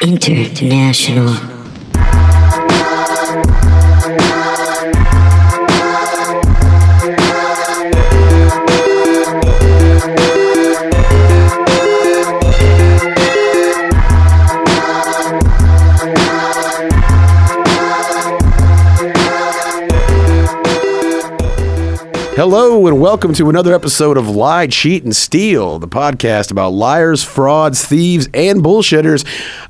International. Hello and welcome to another episode of Lie, Cheat, and Steal, the podcast about liars, frauds, thieves, and bullshitters.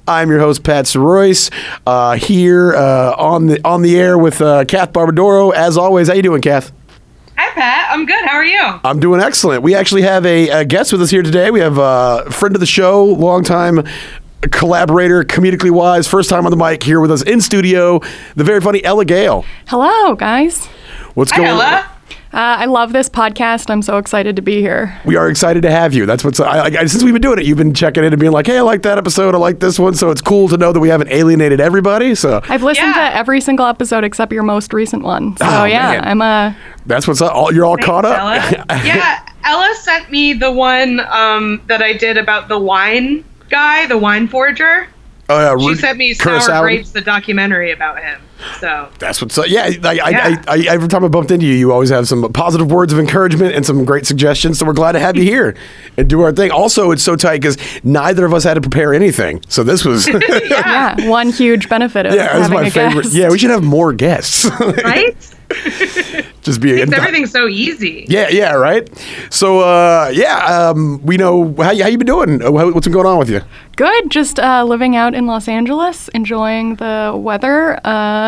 I'm your host Pat Soroyce, uh, here uh, on the on the air with uh, Kath Barbadoro. As always, how you doing, Kath? Hi, Pat. I'm good. How are you? I'm doing excellent. We actually have a, a guest with us here today. We have a friend of the show, longtime collaborator, comedically wise, first time on the mic here with us in studio, the very funny Ella Gale. Hello, guys. What's Hi, going on? Ella. Uh, I love this podcast. I'm so excited to be here. We are excited to have you. That's what's I, I, since we've been doing it. You've been checking in and being like, "Hey, I like that episode. I like this one." So it's cool to know that we haven't alienated everybody. So I've listened Yeah. to every single episode except your most recent one. So Oh, yeah, man. I'm a. that's what's up. All, you're all caught up. Ella. yeah, Ella sent me the one um, that I did about the wine guy, the wine forger. Oh, yeah, She sent me Kurosawa. Sour Grapes, the documentary about him. So That's what's up. Yeah, I, I, Yeah. I, I, every time I bumped into you, you always have some positive words of encouragement and some great suggestions. So we're glad to have you here and do our thing. Also, it's so tight because neither of us had to prepare anything. So this was, yeah, Yeah, one huge benefit of this is having my a favorite. guest. Yeah, we should have more guests. right, Just be makes everything so easy. Yeah, yeah, right. So, uh, yeah, um, we know how, you- how you been doing. Uh, What's been going on with you? Good. Just uh, living out in Los Angeles, enjoying the weather. Uh,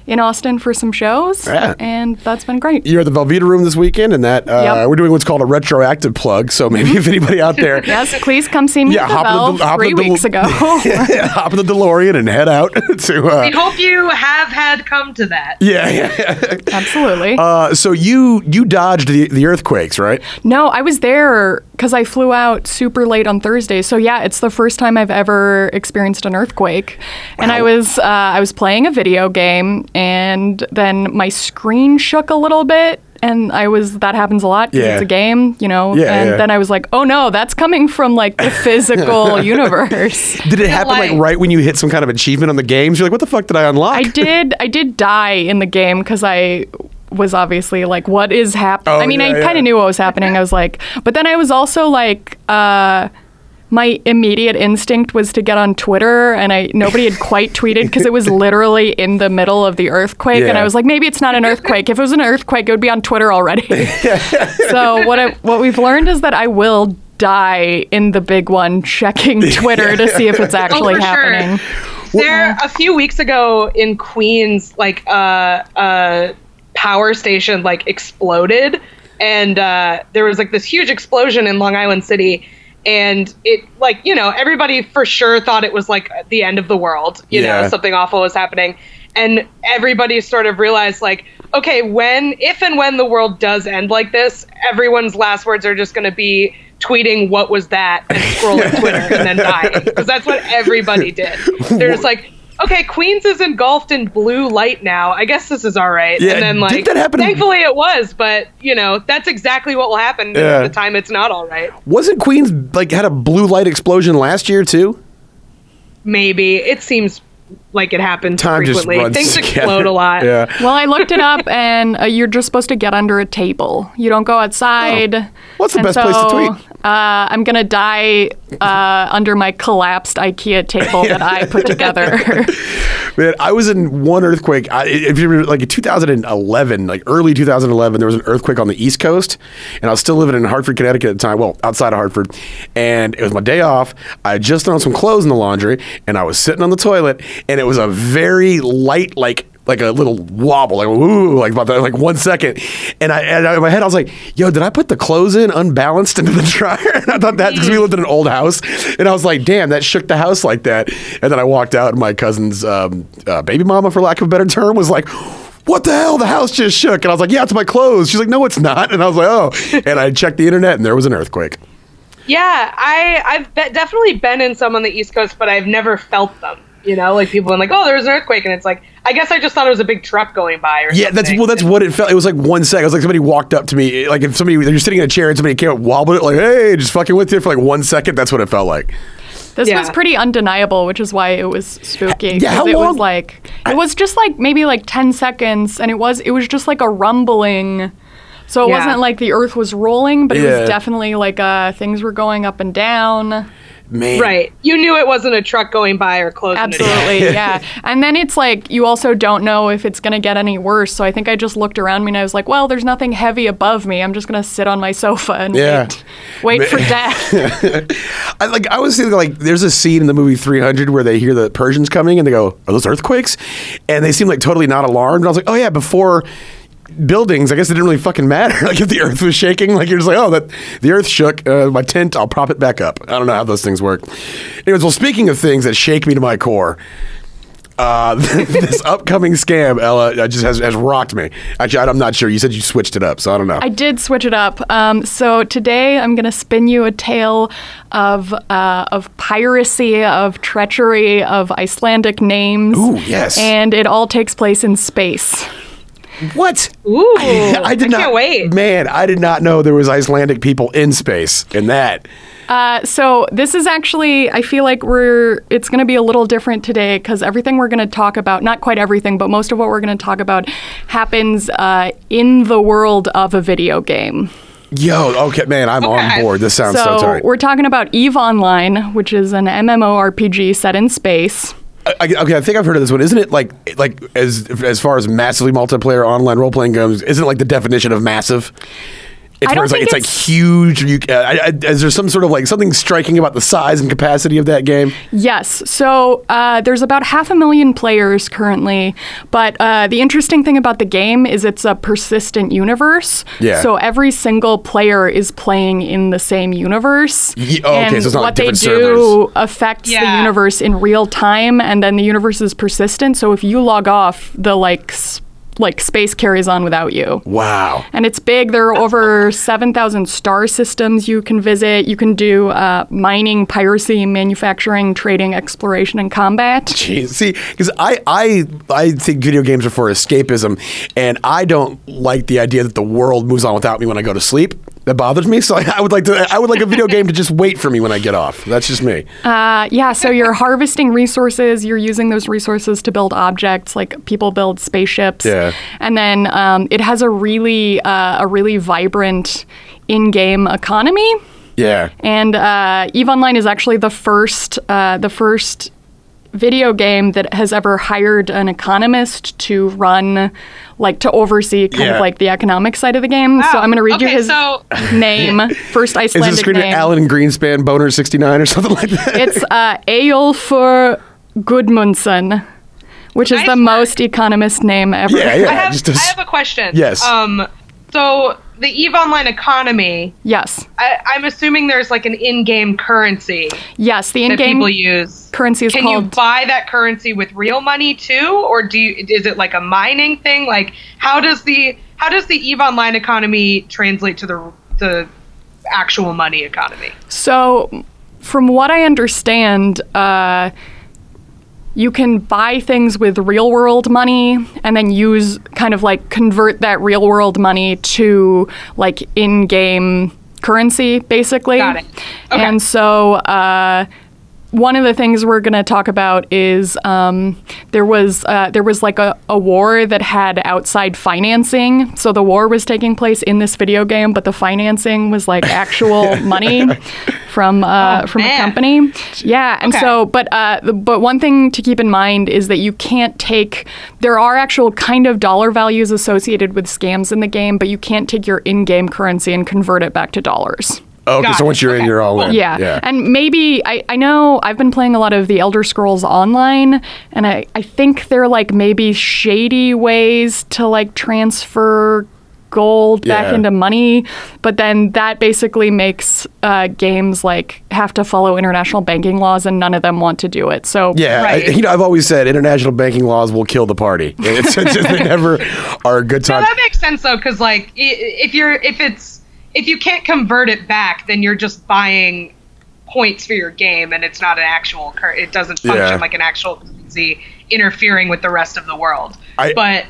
in Austin for some shows, Yeah. and that's been great. You're at the Velveeta Room this weekend, and that uh, Yep. Mm-hmm. we're doing what's called a retroactive plug. So maybe if anybody out there, Yes, please come see me Yeah, at the hop in the hop three the del- weeks ago. hop in the DeLorean and head out to. Uh, We hope you have had come to that. yeah, yeah. Absolutely. Uh, so you you dodged the, the earthquakes, right? No, I was there because I flew out super late on Thursday. So yeah, it's the first time I've ever experienced an earthquake. And I was uh, I was playing a video game, and then my screen shook a little bit. And I was that happens a lot because Yeah. it's a game, you know. Yeah, and yeah. then I was like, oh no, that's coming from like the physical universe. Did it happen like like- right when you hit some kind of achievement on the games? You're like, what the fuck did I unlock? I did I did die in the game because I was obviously like, what is happening? Oh, I mean, yeah, I yeah. kind of knew what was happening. I was like, but then I was also like, uh, my immediate instinct was to get on Twitter, and I nobody had quite tweeted because it was literally in the middle of the earthquake, and I was like, maybe it's not an earthquake. If it was an earthquake, it would be on Twitter already. so what I, what we've learned is that I will die in the big one checking Twitter to see if it's actually Oh, for sure. happening. There, a few weeks ago in Queens, like uh, uh, power station like exploded, and uh, there was like this huge explosion in Long Island City, and it like you know everybody for sure thought it was like the end of the world, you Yeah. know something awful was happening, and everybody sort of realized like okay when if and when the world does end like this, everyone's last words are just going to be tweeting what was that and scrolling Twitter and then dying because that's what everybody did. They're just like, okay, Queens is engulfed in blue light now. I guess this is all right. Yeah, and then did like, that happen- thankfully it was, but you know that's exactly what will happen Yeah. the time it's not all right. Wasn't Queens like had a blue light explosion last year too? Maybe it seems like it happens Time just frequently. runs Things together. explode a lot. Yeah. Well, I looked it up, and uh, you're just supposed to get under a table. You don't go outside. Oh. What's the And best place to tweet? Uh, I'm gonna die uh, under my collapsed IKEA table that I put together. Man, I was in one earthquake. I, if you remember, like in 2011, like early 2011, there was an earthquake on the East Coast, and I was still living in Hartford, Connecticut at the time. Well, outside of Hartford, and it was my day off. I had just thrown some clothes in the laundry, and I was sitting on the toilet, and it was a very light, like like a little wobble, like woo, like about that, like one second, and I, and in my head I was like, "Yo, did I put the clothes in unbalanced into the dryer?" and I thought that because we lived in an old house, and I was like, "Damn, that shook the house like that." And then I walked out, and my cousin's um, uh, baby mama, for lack of a better term, was like. What the hell? The house just shook. And I was like, Yeah, it's my clothes. She's like, No, it's not. And I was like, Oh. And I checked the internet and there was an earthquake. Yeah, I I've be- definitely been in some on the East Coast, but I've never felt them. You know, like people are like, "Oh, there was an earthquake," and it's like, I guess I just thought it was a big truck going by. Or Yeah, that's well. That's what it felt. It was like one second. It was like somebody walked up to me. Like if somebody you're sitting in a chair and somebody came up, wobbled it, like, "Hey, just fucking with you for like one second." That's what it felt like. This Yeah. was pretty undeniable, which is why it was spooky. Yeah, 'cause how it long- was like it was just like maybe like ten seconds, and it was it was just like a rumbling. So it Yeah. wasn't like the Earth was rolling, but it Yeah. was definitely like uh, things were going up and down. Man. Right. You knew it wasn't a truck going by or closing. it. Absolutely, yeah. And then it's like you also don't know if it's gonna get any worse. So I think I just looked around me and I was like, well, there's nothing heavy above me. I'm just gonna sit on my sofa and Yeah. wait, wait for death. I like I was thinking like there's a scene in the movie 300 where they hear the Persians coming and they go, "Are those earthquakes?" And they seem like totally not alarmed. And I was like, "Oh yeah, before buildings, I guess it didn't really fucking matter. Like if the earth was shaking, like you're just like, "Oh, that the earth shook. Uh, my tent, I'll prop it back up." I don't know how those things work. Anyways, well, speaking of things that shake me to my core. Uh, this upcoming scam, Ella, uh, just has, has rocked me. Actually, I'm not sure. You said you switched it up, so I don't know. I did switch it up. Um, so today I'm going to spin you a tale of uh, of piracy, of treachery, of Icelandic names. Ooh, yes. And it all takes place in space. What? Ooh, I did not. can't wait. Man, I did not know there was Icelandic people in space. In that, Uh, so this is actually, I feel like we're, it's going to be a little different today because everything we're going to talk about, not quite everything, but most of what we're going to talk about happens uh, in the world of a video game. yo, okay, man, I'm on board. This sounds so, So tight. we're talking about Eve Online, which is an MMORPG set in space. I, okay, I think I've heard of this one. Isn't it like like as as far as massively multiplayer online role playing games? Isn't it like the definition of massive? It's I where don't it's like think it's like huge. You, uh, I, I, is there some sort of like something striking about the size and capacity of that game? Yes. So uh, there's about half a million players currently, but uh, the interesting thing about the game is it's a persistent universe. Yeah. So every single player is playing in the same universe. Ye- oh, okay, and so it's not like what they do servers. affects the universe in real time, and then the universe is persistent. So if you log off, the like s- like space carries on without you. Wow. And it's big. There are over 7,000 star systems you can visit. You can do uh, mining, piracy, manufacturing, trading, exploration, and combat. Jeez, see, because I, I I think video games are for escapism, and I don't like the idea that the world moves on without me when I go to sleep. That bothers me. So I, I would like to. I would like a video game to just wait for me when I get off. That's just me. Uh, yeah, so you're harvesting resources. You're using those resources to build objects, like people build spaceships. Yeah. And then um, it has a really, uh, a really vibrant in-game economy. yeah. And uh, Eve Online is actually the first, uh, the first video game that has ever hired an economist to run, like to oversee kind Yeah. of like the economic side of the game. So I'm going to read you his so- name, first Icelandic Is Icelandic it screen name. Alan Greenspan Boner sixty nine or something like that? It's uh, Eyjolfur Gudmundsson, which is Nice the work. most economist name ever. Yeah, yeah. I have, just a s- I have a question. Yes. Um, so the Eve Online economy, Yes. I, I'm assuming there's like an in-game currency Yes, the in-game people use. currency is Can you buy that currency with real money too, or do you, is it like a mining thing? Like how does the how does the Eve Online economy translate to the the actual money economy? So, from what I understand, uh, you can buy things with real world money and then use kind of like convert that real world money to like in game currency, basically. Got it. Okay. And so, uh, one of the things we're going to talk about is um, there was uh, there was like a, a war that had outside financing. So the war was taking place in this video game, but the financing was like actual money from uh, Oh, from a company. Yeah, and Okay. so but uh, but one thing to keep in mind is that you can't take. There are actual kind of dollar values associated with scams in the game, but you can't take your in-game currency and convert it back to dollars. Okay, Got so it. once you're in, you're all in. Yeah. yeah. And maybe I, I know I've been playing a lot of the Elder Scrolls Online and I, I think they're like maybe shady ways to like transfer gold back into money, but then that basically makes uh, games like have to follow international banking laws and none of them want to do it. So Yeah, Right. I, you know, I've always said international banking laws will kill the party. It's, it's just, they never are a good No, time. that makes sense though, because like if you're if it's if you can't convert it back, then you're just buying points for your game, and it's not an actual. Cur- it doesn't function Yeah. like an actual currency interfering with the rest of the world. I- but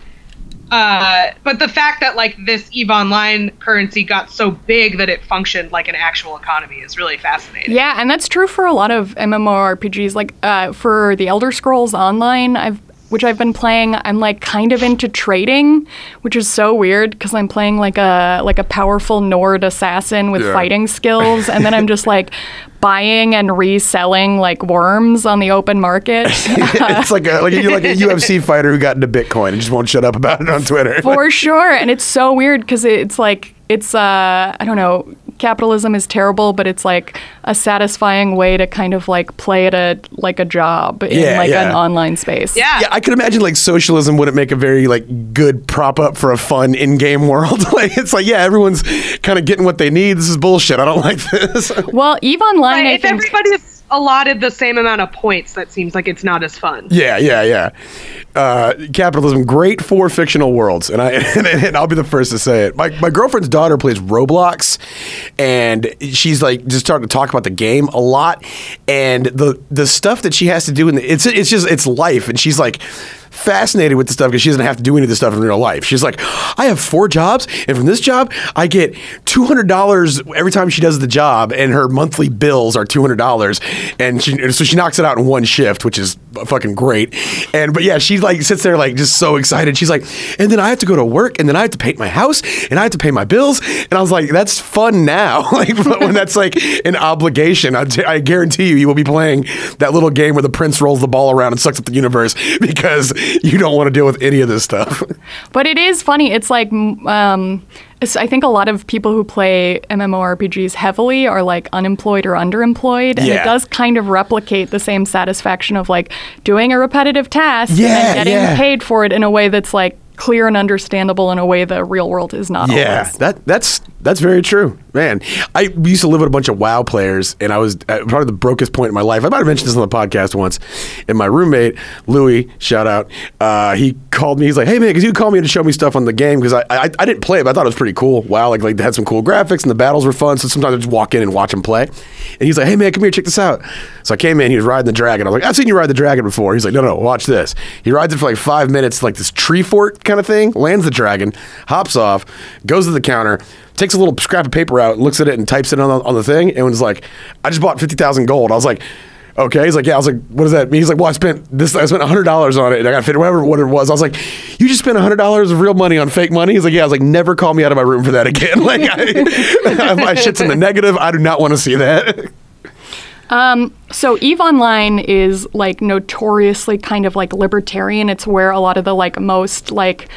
Uh, but the fact that like this Eve Online currency got so big that it functioned like an actual economy is really fascinating. Yeah, and that's true for a lot of MMORPGs. Like uh, for the Elder Scrolls Online, I've which I've been playing. I'm like kind of into trading, which is so weird because I'm playing like a like a powerful Nord assassin with Yeah. fighting skills, and then I'm just like buying and reselling like worms on the open market. it's like a, like a, like a UFC fighter who got into Bitcoin and just won't shut up about it on Twitter. For sure. And it's so weird because it's like, it's, uh, I don't know, capitalism is terrible, but it's like a satisfying way to kind of like play it a, like a job in Yeah, like yeah. an online space. Yeah. Yeah, I could imagine like socialism wouldn't make a very like good prop up for a fun in-game world. like it's like yeah, everyone's kind of getting what they need. This is bullshit. I don't like this. Well, EVE Online, I if think. everybody's allotted the same amount of points, that seems like it's not as fun. yeah, yeah, yeah. Uh, capitalism, great for fictional worlds, and I and, and I'll be the first to say it. My my girlfriend's daughter plays Roblox, and she's like just starting to talk about the game a lot, and the the stuff that she has to do the, it's it's just it's life, and she's like fascinated with the stuff because she doesn't have to do any of this stuff in real life. She's like, I have four jobs, and from this job, I get two hundred dollars every time she does the job, and her monthly bills are two hundred dollars, and she so she knocks it out in one shift, which is fucking great. And but yeah, she like sits there like just so excited. She's like, and then I have to go to work, and then I have to paint my house, and I have to pay my bills, and I was like, that's fun now. like when that's like an obligation, I, I guarantee you, you will be playing that little game where the prince rolls the ball around and sucks up the universe because you don't want to deal with any of this stuff. But it is funny. It's like, um, it's, I think a lot of people who play MMORPGs heavily are like unemployed or underemployed. And Yeah. it does kind of replicate the same satisfaction of like doing a repetitive task Yeah, and then getting yeah. paid for it in a way that's like clear and understandable in a way the real world is not Yeah, always. that that's that's very true, man. I used to live with a bunch of WoW players, and I was at probably the brokest point in my life. I might have mentioned this on the podcast once. And my roommate Louis, shout out, uh, he called me. He's like, "Hey man, because you called me to show me stuff on the game because I, I I didn't play it, but I thought it was pretty cool. WoW, like like they had some cool graphics and the battles were fun. So sometimes I just walk in and watch him play. And he's like, "Hey man, come here, check this out." So I came in. He was riding the dragon. I was like, "I've seen you ride the dragon before." He's like, "No, no, watch this." He rides it for like five minutes, like this tree fort kind of thing. Lands the dragon, hops off, goes to the counter, takes a little scrap of paper out, looks at it, and types it on the, on the thing, and was like, "I just bought fifty thousand gold." I was like. Okay, he's like, yeah. I was like, what does that mean? He's like, well, I spent this. I spent hundred dollars on it, and I got fit whatever what it was. I was like, you just spent hundred dollars of real money on fake money. He's like, yeah. I was like, never call me out of my room for that again. Like, I, my shit's in the negative. I do not want to see that. Um, So Eve Online is like notoriously kind of like libertarian. It's where a lot of the like most like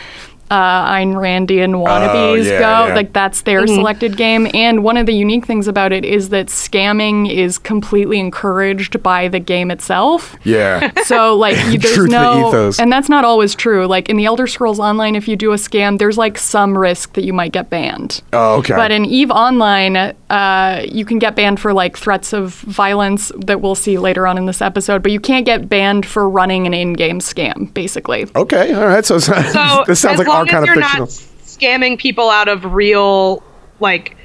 uh, Ayn Randian wannabes Oh, yeah, go. yeah. Like that's their selected game. And one of the unique things about it is that scamming is completely encouraged by the game itself. Yeah. So like you, there's True to the no, ethos. and that's not always true. Like in the Elder Scrolls Online, if you do a scam, there's like some risk that you might get banned. Oh, okay. But in Eve Online, uh, you can get banned for like threats of violence that we'll see later on in this episode. But you can't get banned for running an in-game scam, basically. okay. All right. So, so So this sounds as like long our kind as of you're fictional. not scamming people out of real like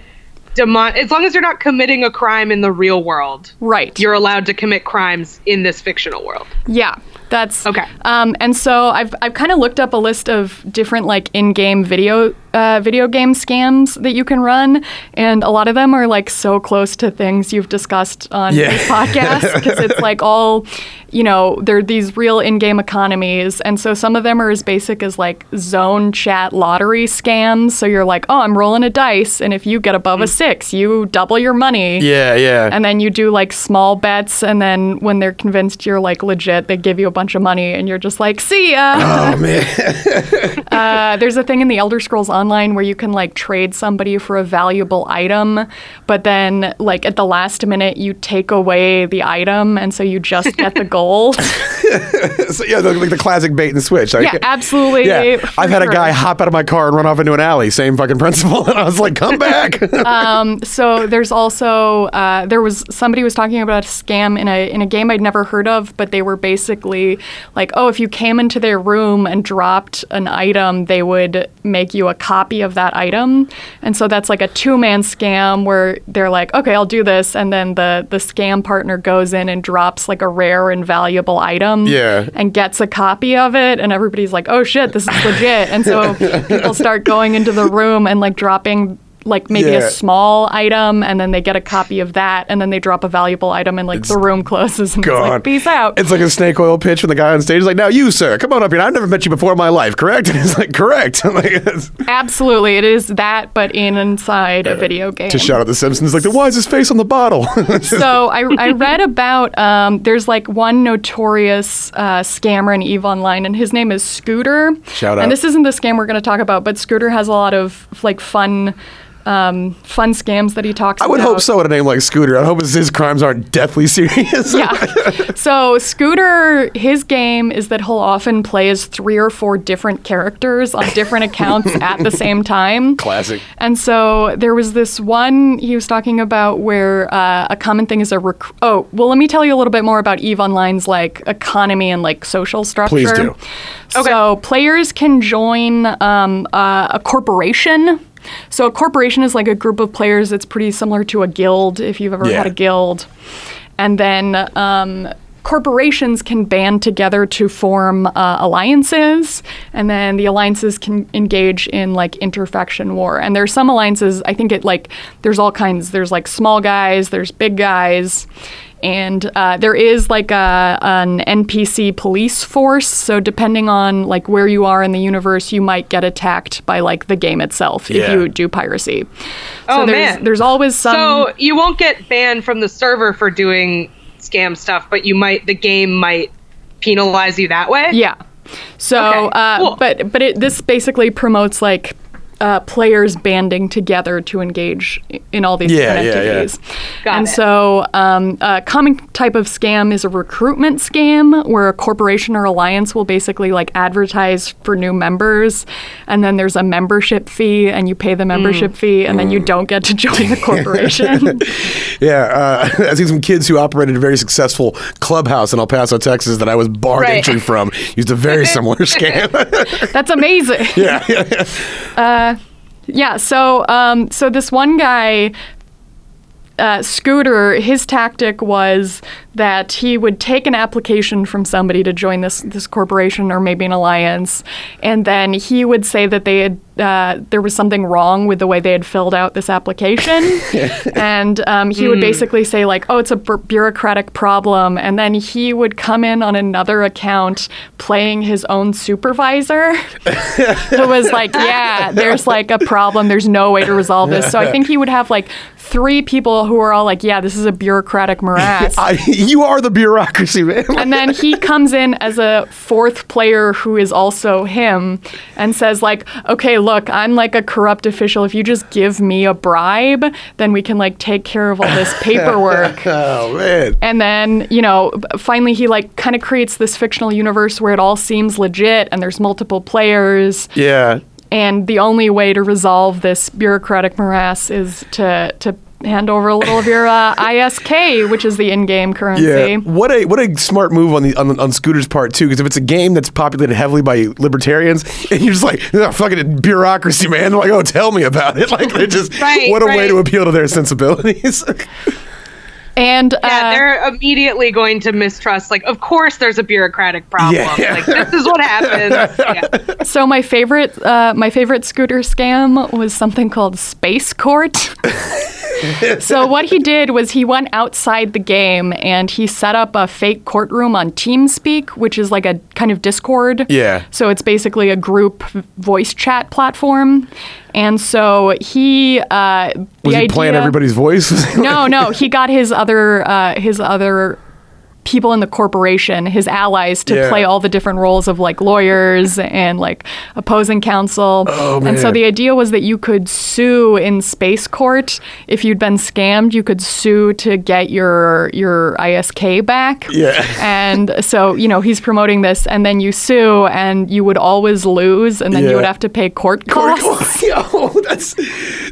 demon as long as you're not committing a crime in the real world, Right. you're allowed to commit crimes in this fictional world. Yeah, that's Okay. Um, and so I've I've kind of looked up a list of different like in-game video uh, video game scams that you can run, and a lot of them are like so close to things you've discussed on Yeah. this podcast because it's like all, you know, they're these real in-game economies, and so some of them are as basic as like zone chat lottery scams. So you're like, oh, I'm rolling a dice, and if you get above a six, you double your money. Yeah. Yeah. And then you do like small bets, and then when they're convinced you're like legit, they give you a bunch of money, and you're just like, see ya. oh man. Uh, there's a thing in the Elder Scrolls Online where you can like trade somebody for a valuable item, but then like at the last minute you take away the item, and so you just get the gold. so, yeah, the, like the classic bait and switch. Like, yeah, absolutely. Yeah, I've had a guy hop out of my car and run off into an alley. Same fucking principle, and I was like, "Come back!" So there's also uh, there was somebody was talking about a scam in a in a game I'd never heard of, but they were basically like, oh, if you came into their room and dropped an item, they would make you a copy of that item, and so that's like a two man scam where they're like, okay, I'll do this, and then the the scam partner goes in and drops like a rare and valuable item, Yeah. and gets a copy of it and everybody's like, "Oh shit, this is legit." And so people start going into the room and like dropping like maybe Yeah. a small item and then they get a copy of that and then they drop a valuable item and like the room closes and it's like peace out. It's like a snake oil pitch when the guy on stage is like, "Now you, sir, come on up here. I've never met you before in my life, correct?" And he's like, "Correct." like, it's- Absolutely, it is that, but in inside a video game. to shout out the Simpsons, like, "Why is his face on the bottle?" so I, I read about um, there's like one notorious uh, scammer in Eve Online, and his name is Scooter. Shout out. And this isn't the scam we're going to talk about, but Scooter has a lot of like fun. Um, fun scams that he talks about. I would about. hope so with a name like Scooter. I hope his, his crimes aren't deathly serious. Yeah. so Scooter, his game is that he'll often play as three or four different characters on different accounts at the same time. Classic. And so there was this one he was talking about where uh, a common thing is a rec- oh well let me tell you a little bit more about Eve Online's like economy and like social structure. Please do. So players can join um, uh, a corporation. So a corporation is like a group of players. It's pretty similar to a guild if you've ever Yeah. had a guild. And then um, corporations can band together to form uh, alliances, and then the alliances can engage in like interfaction war. And there's some alliances. I think it like there's all kinds. There's like small guys. There's big guys. And uh, there is like a, an NPC police force. So depending on like where you are in the universe, you might get attacked by like the game itself if you do piracy. Oh, so there's, man. there's always some. So you won't get banned from the server for doing scam stuff, but you might the game might penalize you that way. Yeah. So, Okay, uh, cool. but but it, this basically promotes like uh, players banding together to engage in all these Yeah, different yeah, yeah. activities. Got and it. so, um, a common type of scam is a recruitment scam, where a corporation or alliance will basically like advertise for new members, and then there's a membership fee, and you pay the Hmm. membership fee, and then you don't get to join the corporation. Yeah, uh, I see some kids who operated a very successful clubhouse in El Paso, Texas, that I was barred Right. entry from. Used a very similar scam. That's amazing. yeah, yeah, yeah. So um, so this one guy, uh, Scooter, his tactic was that he would take an application from somebody to join this this corporation or maybe an alliance, and then he would say that they had uh, there was something wrong with the way they had filled out this application, and um, he would basically say like, "Oh, it's a bu- bureaucratic problem," and then he would come in on another account playing his own supervisor who was like, yeah, there's like a problem. There's no way to resolve this. So I think he would have like three people who are all like, yeah, this is a bureaucratic morass. I, you are the bureaucracy, man. and then he comes in as a fourth player who is also him and says like okay look i'm like a corrupt official if you just give me a bribe then we can like take care of all this paperwork oh man. and then you know finally he like kind of creates this fictional universe where it all seems legit and there's multiple players Yeah. and the only way to resolve this bureaucratic morass is to to hand over a little of your uh, ISK, which is the in-game currency. Yeah, what a what a smart move on the on, on Scooter's part too. Because if it's a game that's populated heavily by libertarians, and you're just like "Ugh, fucking bureaucracy, man. They're like, oh, tell me about it. Like, they're just Right, what a way to appeal to their sensibilities. And Yeah, uh, they're immediately going to mistrust. Like, of course, there's a bureaucratic problem. Yeah. Like, this is what happens. Yeah. so my favorite uh, my favorite scooter scam was something called Space Court. so what he did was he went outside the game and he set up a fake courtroom on TeamSpeak, which is like a kind of Discord. Yeah. So it's basically a group voice chat platform. And so he uh, the Was he idea, playing everybody's voice? no, no, he got his other uh, his other people in the corporation, his allies, to Yeah. play all the different roles of like lawyers and like opposing counsel. Oh, And so the idea was that you could sue in space court if you'd been scammed. You could sue to get your your ISK back. Yeah. And so you know he's promoting this, and then you sue, and you would always lose, and then Yeah. you would have to pay court costs. Yo, that's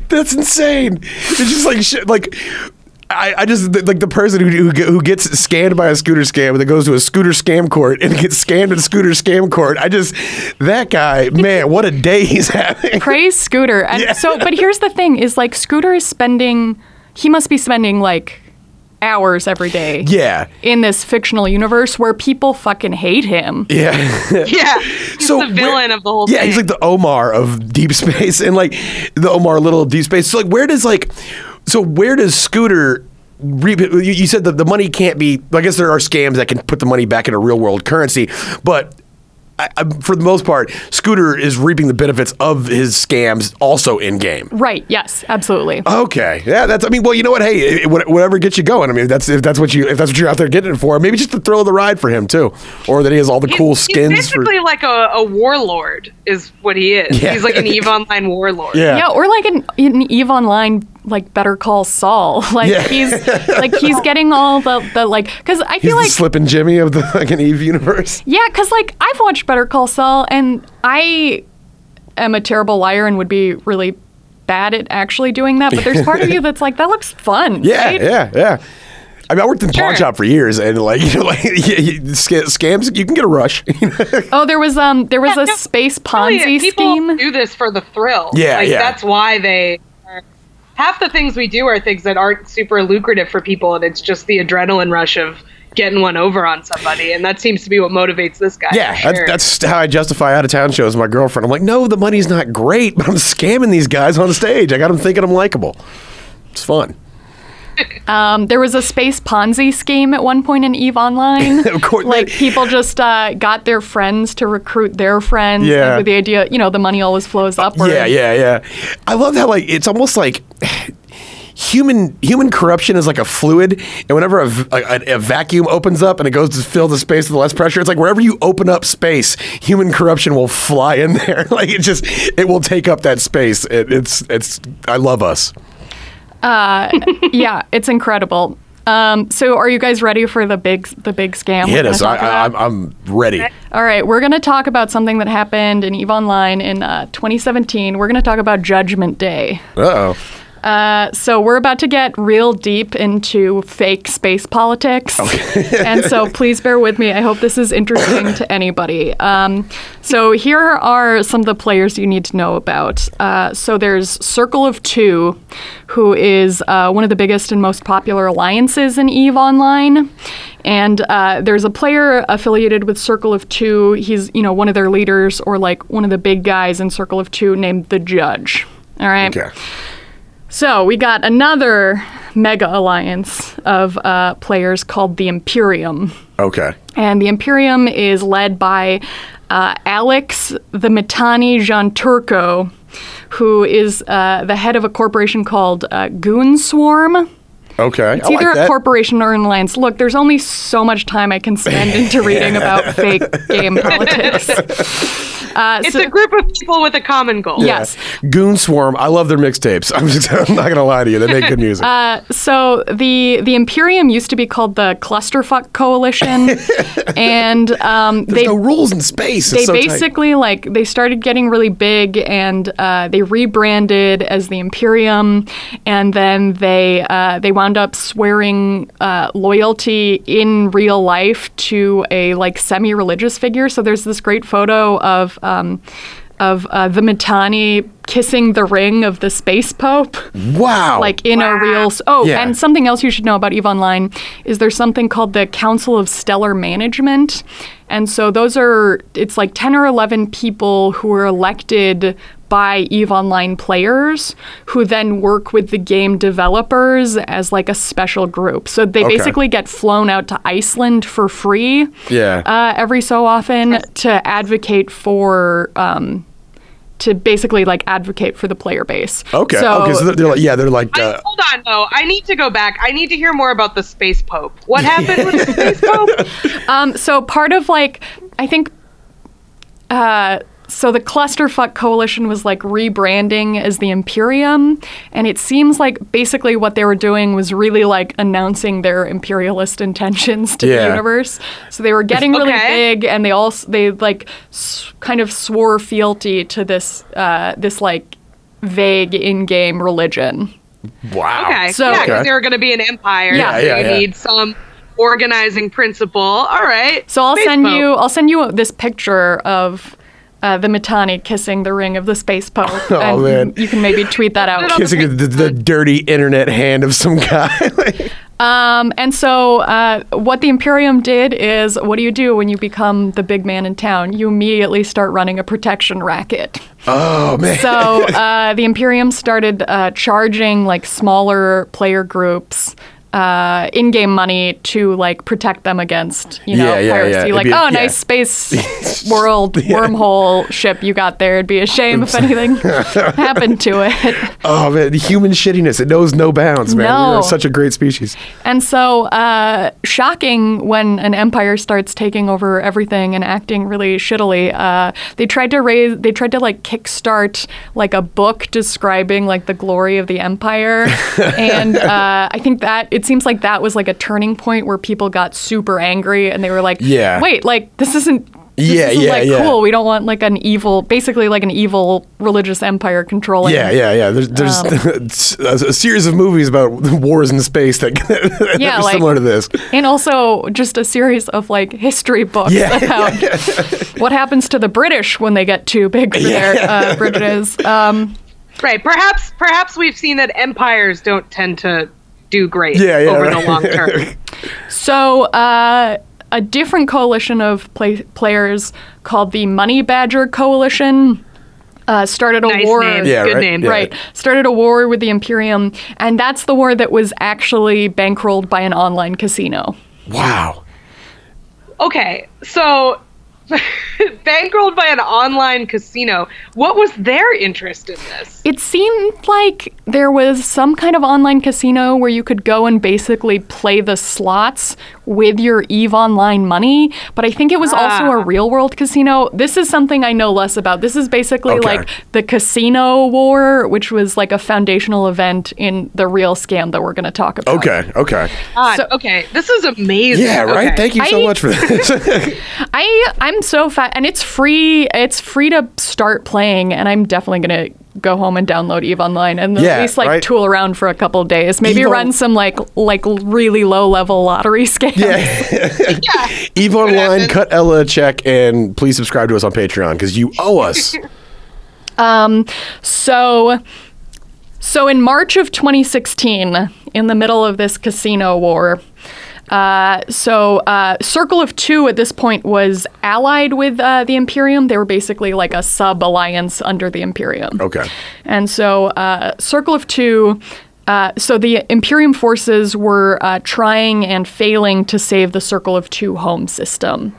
that's insane. It's just like shit. Like I, I just like the person who, who who gets scammed by a scooter scam and then goes to a scooter scam court and gets scammed in scooter scam court. I just that guy, man, what a day he's having. praise Scooter. And Yeah. so, but here's the thing: is like Scooter is spending. He must be spending like hours every day Yeah. in this fictional universe where people fucking hate him. Yeah. Yeah, he's So the where- villain of the whole thing. yeah, thing. he's like the Omar of Deep Space, and like the Omar Little of Deep Space. So like, where does like, so where does Scooter? You, said that the money can't be. I guess there are scams that can put the money back into real world currency, but. I, I, for the most part, Scooter is reaping the benefits of his scams also in game. Right, yes, absolutely. Okay, yeah, that's. I mean, well, you know what? Hey, it, what- whatever gets you going. I mean, that's if that's what you if that's what you're out there getting it for. Maybe just the thrill of the ride for him too, or that he has all the He's- cool skins. He's for, basically like a, a warlord, is what he is. Yeah. He's like an Eve Online warlord. yeah, Yeah, or like an, an Eve Online, like Better Call Saul. Like Yeah. he's like he's getting all the the like because I He's feel the like slipping Jimmy of the like an Eve universe. yeah, because like I've watched Better Call Saul and I am a terrible liar and would be really bad at actually doing that. But there's part of you that's like that looks fun. Yeah, right? yeah, yeah. I mean, I worked in pawn shop for years, and like you know, like yeah, you- sca- scams, you can get a rush. Oh, there was um there was Yeah, a no, space Really, Ponzi people scheme. do this for the thrill. Yeah, like, yeah. That's why they. Are, half the things we do are things that aren't super lucrative for people, and it's just the adrenaline rush of getting one over on somebody, and that seems to be what motivates this guy. yeah, sure. that's, that's how I justify out of town shows. with My girlfriend, I'm like, no, the money's not great, but I'm scamming these guys on stage. I got them thinking I'm likable. It's fun. Um, there was a space Ponzi scheme at one point in Eve Online. Of course, like people just uh, got their friends to recruit their friends Yeah. like, with the idea, you know, the money always flows upward. Yeah, yeah, yeah. I love how like it's almost like human human corruption is like a fluid, and whenever a vacuum opens up and it goes to fill the space with less pressure, it's like wherever you open up space, human corruption will fly in there. like it just it will take up that space. It, it's it's I love us. yeah, it's incredible. Um, so, are you guys ready for the big the big scam? Hit us. I, I'm ready. All right, we're going to talk about something that happened in Eve Online in uh, 2017. We're going to talk about Judgment Day. Uh oh. Uh, so we're about to get real deep into fake space politics, and so please bear with me. I hope this is interesting to anybody. Um, so here are some of the players you need to know about. Uh, so there's Circle of Two, who is uh, one of the biggest and most popular alliances in Eve Online. And uh, there's a player affiliated with Circle of Two. He's, you know, one of their leaders or like one of the big guys in Circle of Two named the Judge. All right. Okay. So we got another mega alliance of uh, players called the Imperium. Okay. And the Imperium is led by uh, Alex the Mittani Jean Turco, who is uh, the head of a corporation called uh, Goon Swarm. Okay. It's either a corporation or an alliance. Look, there's only so much time I can spend into reading about fake game politics. Uh, It's so- a group of people with a common goal. Yes. Goon Swarm. I love their mixtapes. I'm just I'm not gonna lie to you. They make good music. Uh, so the the Imperium used to be called the Clusterfuck Coalition, and um, There's they no rules in space. It's they so tight. basically like they started getting really big, and uh, they rebranded as the Imperium, and then they uh, they wound up swearing uh, loyalty in real life to a like semi religious figure. So there's this great photo of. Um, of uh, the Mittani kissing the ring of the space pope Wow. like in a real oh Yeah. and something else you should know about eve online is there's something called the council of stellar management and so those are it's like 10 or 11 people who are elected by eve online players who then work with the game developers as like a special group so they Okay. basically get flown out to iceland for free Yeah. uh, every so often to advocate for um, to basically like advocate for the player base Okay. so, okay. So they're, they're like, yeah, they're like, I, uh, hold on, though. I need to go back. I need to hear more about the space pope. What happened with the space pope? Um, so part of like, I think, uh, so the Clusterfuck Coalition was like rebranding as the Imperium, and it seems like basically what they were doing was really like announcing their imperialist intentions to Yeah. the universe. So they were getting really Okay. big, and they also they like s- kind of swore fealty to this uh, this like vague in-game religion. wow. Okay. So- yeah, because Okay. they're going to be an empire. Yeah, so yeah, you yeah. need some organizing principle. All right. So I'll Space send pope. you I'll send you this picture of uh, the Mittani kissing the ring of the space pope. Oh, and man. You can maybe tweet that out. Kissing the, the dirty internet hand of some guy. Um, and so, uh, what the Imperium did is, what do you do when you become the big man in town? You immediately start running a protection racket. oh man. So, uh, the Imperium started uh, charging like smaller player groups. Uh, in-game money to like protect them against you know Yeah, yeah, piracy. yeah. Like, a- oh, nice space world wormhole ship you got there. It'd be a shame if anything happened to it. oh man, the human shittiness. It knows no bounds, man. We are such a great species. And so, uh, shocking when an empire starts taking over everything and acting really shittily. Uh, they tried to raise, they tried to like kickstart like a book describing like the glory of the empire, and uh, I think that it seems like that was like a turning point where people got super angry and they were like, Yeah. wait, like this isn't." This Yeah, isn't, yeah, like yeah. cool. We don't want like an evil, basically like an evil religious empire controlling. Yeah, yeah, yeah. There's, there's Um, a, a series of movies about wars in space that, that Yeah, are like- similar to this. and also just a series of like history books Yeah. about what happens to the British when they get too big for their uh, bridges. Um, Right. Perhaps perhaps we've seen that empires don't tend to do great Yeah, yeah, over right. the long term. so uh, a different coalition of play- players called the Money Badger Coalition. Uh, started a nice war, name. Yeah, Good right? name. Yeah. right? Started a war with the Imperium, and that's the war that was actually bankrolled by an online casino. Wow. Okay. So bankrolled by an online casino. What was their interest in this? It seemed like there was some kind of online casino where you could go and basically play the slots with your EVE Online money, but I think it was also a Ah. real world casino. This is something I know less about. This is basically Okay. like the Casino War, which was like a foundational event in the real scam that we're going to talk about. Okay, okay. God, So- okay, this is amazing. Yeah, right? Okay. Thank you so I- much for this. I I'm so fat and it's free. It's free to start playing and I'm definitely going to go home and download Eve Online and Yeah, at least like right? tool around for a couple of days. Maybe Eve on- run some like like really low level lottery scams. yeah. Eve Online, cut Ella a check, and please subscribe to us on Patreon because you owe us. um. So so in March of 2016, in the middle of this casino war, uh, so uh, Circle of Two at this point was allied with uh, the Imperium. They were basically like a sub alliance under the Imperium. Okay. And so, uh, Circle of Two. Uh, so the Imperium forces were uh, trying and failing to save the Circle of Two home system.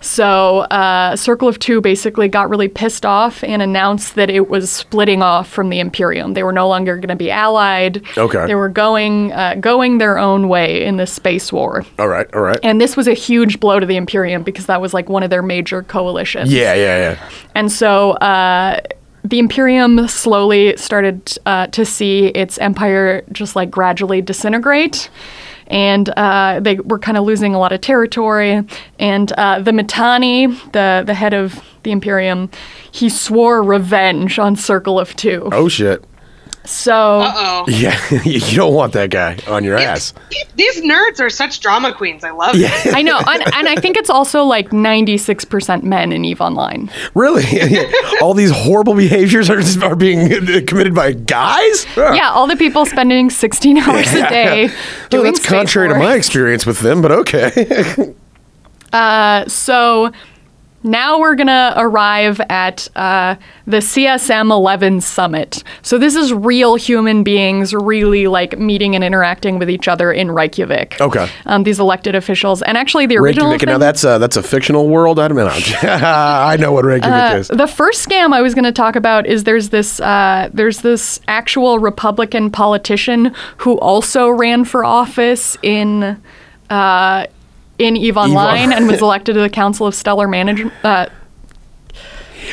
So uh, Circle of Two basically got really pissed off and announced that it was splitting off from the Imperium. They were no longer going to be allied. Okay. They were going uh, going their own way in this space war. All right, all right. And this was a huge blow to the Imperium because that was like one of their major coalitions. yeah, yeah, yeah. And so uh, the Imperium slowly started uh, to see its empire just like gradually disintegrate. And uh, they were kind of losing a lot of territory. And uh, the Mittani, the, the head of the Imperium, he swore revenge on Circle of Two. Oh, shit. So Uh-oh. Yeah, you don't want that guy on your ass. These nerds are such drama queens. I love it. I know. And, and I think it's also like 96% men in EVE Online. Really? All these horrible behaviors are, are being committed by guys? Yeah, all the people spending 16 hours a day doing that's space contrary to my experience with them, but okay. Uh, so now we're gonna arrive at uh, the CSM 11 summit. So this is real human beings really like meeting and interacting with each other in Reykjavik. Okay. Um, these elected officials, and actually the original. Reykjavik. Now that's a, that's a fictional world. I don't know. I know what Reykjavik is. the first scam I was going to talk about is there's this uh, there's this actual Republican politician who also ran for office in uh, in Eve Online and was elected to the Council of Stellar Management. Uh,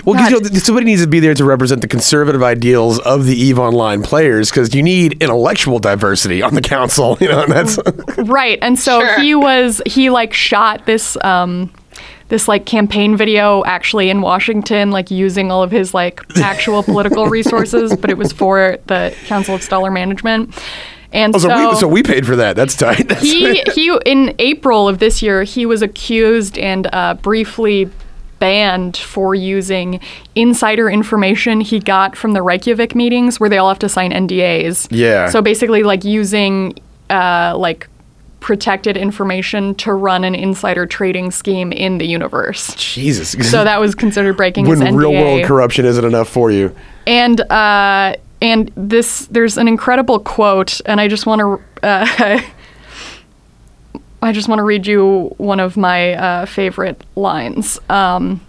Well, because you know, somebody needs to be there to represent the conservative ideals of the Eve Online players, because you need intellectual diversity on the council. You know, and that's right, and so Sure. he was he like shot this. Um, this like campaign video actually in Washington, like using all of his like actual political resources, but it was for the Council of Stellar Management. And oh, so, we, so we paid for that. That's tight. That's he he in April of this year he was accused and uh, briefly banned for using insider information he got from the Reykjavik meetings where they all have to sign NDAs. Yeah. So basically, like using uh, like protected information to run an insider trading scheme in the universe. Jesus. So that was considered breaking his when NDA. real world corruption isn't enough for you. and uh, and this there's an incredible quote, and I just want to. Uh, I just want to read you one of my uh, favorite lines. Um,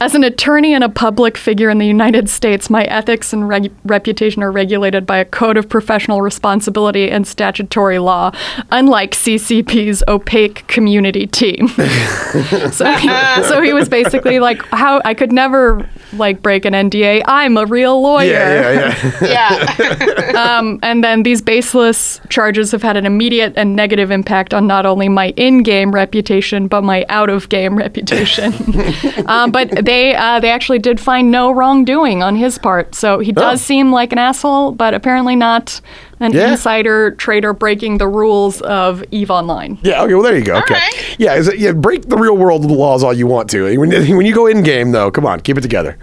as an attorney and a public figure in the United States, my ethics and reg- reputation are regulated by a code of professional responsibility and statutory law, unlike CCP's opaque community team. so, he, so he was basically like, "How I could never like break an NDA. I'm a real lawyer." Yeah, yeah, yeah. Yeah. And then these baseless charges have had an immediate and negative impact on not only my in-game reputation but my out-of-game reputation. um, but they uh, they actually did find no wrongdoing on his part, so he does Oh. seem like an asshole, but apparently not an Yeah. insider trader breaking the rules of Eve Online. Yeah, okay, well, there you go. Okay. right. Yeah, is it, yeah, break the real world laws all you want to. When, when you go in game, though, come on, keep it together.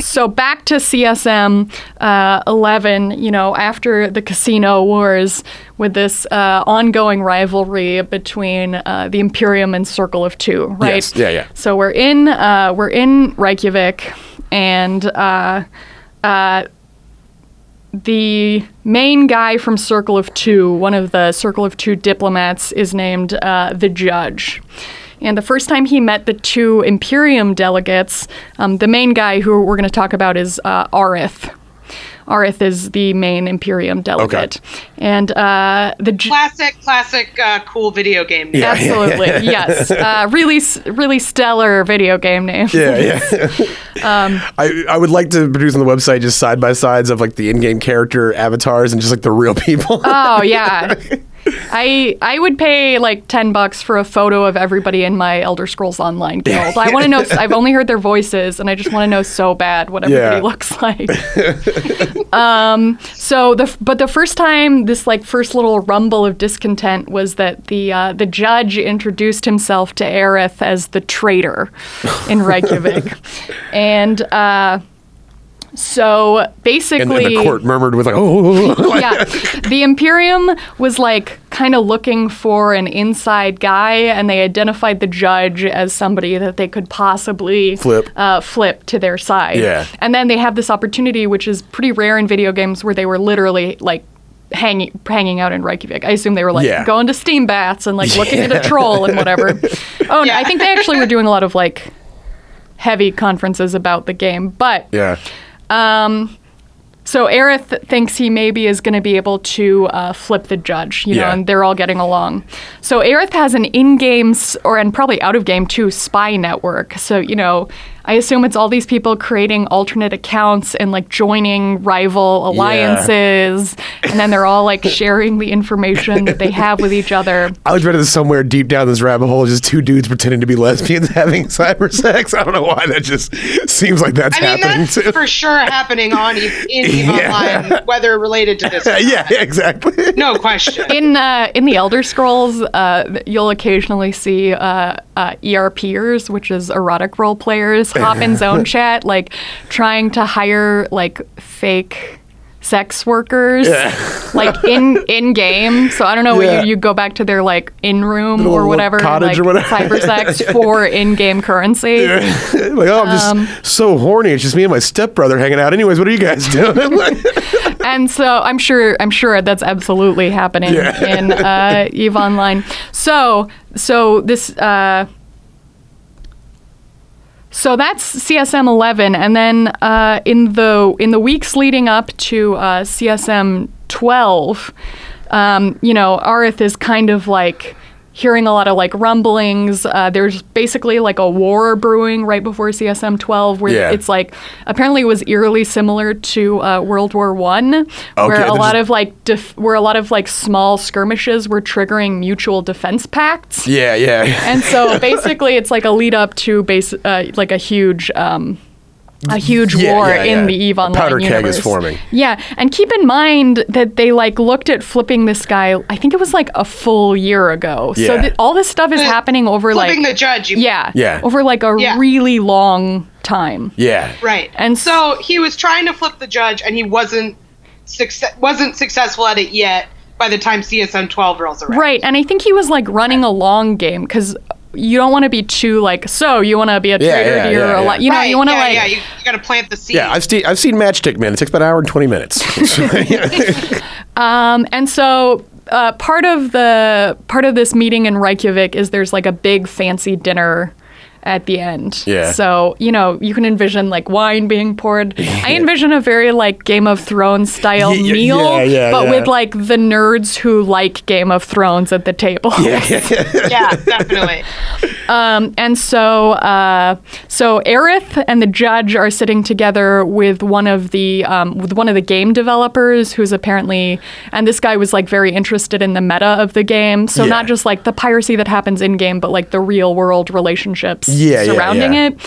so back to CSM uh, 11, you know, after the casino wars with this uh, ongoing rivalry between uh, the Imperium and Circle of Two, right? Yes. Yeah, yeah. So we're in uh, we're in Reykjavik, and uh, uh, the main guy from Circle of Two, one of the Circle of Two diplomats, is named uh, the Judge. And the first time he met the two Imperium delegates, um, the main guy who we're going to talk about is uh, Aryth. Aryth is the main Imperium delegate. And uh, the Ju- classic, classic, uh, cool video game. name. Yeah. Absolutely, yes. Uh, really, really stellar video game name. Yeah, yeah. Um, I, I would like to produce on the website just side by sides of like the in game character avatars and just like the real people. Oh yeah. I I would pay like ten bucks for a photo of everybody in my Elder Scrolls Online guild. I want to know. I've only heard their voices, and I just want to know so bad what everybody Yeah. looks like. um. So the but the first time this like first little rumble of discontent was that the uh, the judge introduced himself to Aryth as the traitor in Reykjavik, and. uh so basically, and the court murmured with like, oh, like, yeah. The Imperium was like kind of looking for an inside guy, and they identified the judge as somebody that they could possibly Flip. uh, flip to their side. Yeah. And then they have this opportunity, which is pretty rare in video games, where they were literally like. Hanging, hanging out in Reykjavik. I assume they were like Yeah. going to steam baths and like looking at a troll and whatever. Oh, no, I think they actually were doing a lot of like heavy conferences about the game. But yeah. So Aryth thinks he maybe is going to be able to uh, flip the judge, you know, Yeah. and they're all getting along. So Aryth has an in-game or and probably out-of-game too spy network. So you know, I assume it's all these people creating alternate accounts and like joining rival alliances, and then they're all like sharing the information that they have with each other. I was read this somewhere deep down this rabbit hole, just two dudes pretending to be lesbians having cyber sex. I don't know why that just seems like that's I mean, happening that's too. for sure happening on Eve, in Eve Yeah. Online, whether related to this. yeah, yeah, exactly. No question. in uh, in the Elder Scrolls, uh, you'll occasionally see uh, uh, ERPers, which is erotic role players, hop in zone chat, like trying to hire like fake sex workers, like in in game. So I don't know, Yeah. you, you go back to their like in room or whatever, cottage like or whatever. cyber sex for in game currency. like, oh, I'm just Um, so horny. It's just me and my stepbrother hanging out. Anyways, what are you guys doing? And so I'm sure I'm sure that's absolutely happening Yeah. in uh, Eve Online. So so this uh, so that's CSM 11, and then uh, in the in the weeks leading up to uh, CSM 12, um, you know, Aryth is kind of like hearing a lot of like rumblings. Uh, there's basically like a war brewing right before CSM 12, where Yeah. it's like apparently it was eerily similar to uh, World War One, where a lot of like def- where a lot of like small skirmishes were triggering mutual defense pacts. yeah, yeah. And so basically, it's like a lead up to base, uh, like a huge, um, a huge Yeah, war yeah, in yeah. the Eve A Online powder keg is forming. Yeah, and keep in mind that they like looked at flipping this guy. I think it was like a full year ago. So Yeah. th- all this stuff is happening over like Flipping the judge. You, yeah, Yeah. over like a Yeah. really long time. Yeah. Right. And so he was trying to flip the judge, and he wasn't success wasn't successful at it yet. By the time CSM 12 rolls around. Right, and I think he was like running a long game because you don't want to be too like. So you want to be a Yeah, traitor yeah, here, yeah, or a yeah. lot. You know, Right, you want to yeah, like. yeah, you, you got to plant the seed. Yeah, I've seen I've seen Matchstick Man. It takes about an hour and twenty minutes. Um, and so uh, part of the part of this meeting in Reykjavik is there's like a big fancy dinner at the end. Yeah. So you know you can envision like wine being poured. I envision a very like Game of Thrones style Ye- ye- meal, yeah, yeah, but yeah. with like the nerds who like Game of Thrones at the table. yeah, definitely. Um, and so, uh, so Aryth and the judge are sitting together with one of the um, with one of the game developers, who's apparently, and this guy was like very interested in the meta of the game. So Yeah. not just like the piracy that happens in game, but like the real world relationships Yeah, yeah, surrounding yeah. it.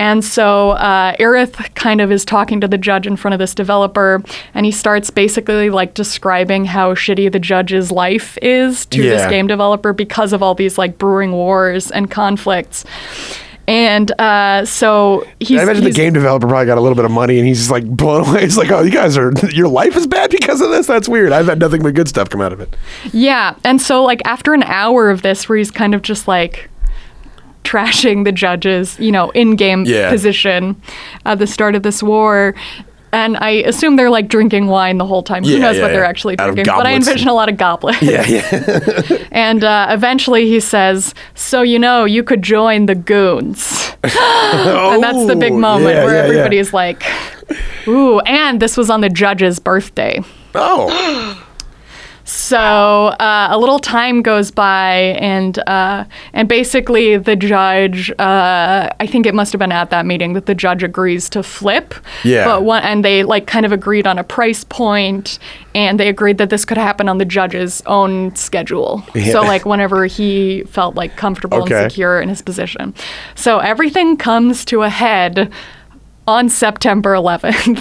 And so uh, Aryth kind of is talking to the judge in front of this developer, and he starts basically like describing how shitty the judge's life is to this game developer because of all these like brewing wars and conflicts. And uh, so he's. I imagine the game developer probably got a little bit of money and he's just like blown away. He's like, "Oh, you guys are your life is bad because of this. That's weird. I've had nothing but good stuff come out of it." Yeah. And so, like, after an hour of this, where he's kind of just like trashing the judges, you know, in game Yeah. position at the start of this war. And I assume they're like drinking wine the whole time. Who Yeah, knows yeah, what they're actually drinking? But I envision a lot of goblets. Yeah, yeah. And uh, eventually he says, So, you know, you could join the goons. and that's the big Oh, moment where everybody's like, Ooh, and this was on the judge's birthday. Oh, So uh, a little time goes by, and uh, and basically the judge, uh, I think it must have been at that meeting that the judge agrees to flip. Yeah. But one, and they like kind of agreed on a price point, and they agreed that this could happen on the judge's own schedule. Yeah. So like whenever he felt like comfortable Okay. and secure in his position. So everything comes to a head on September 11th.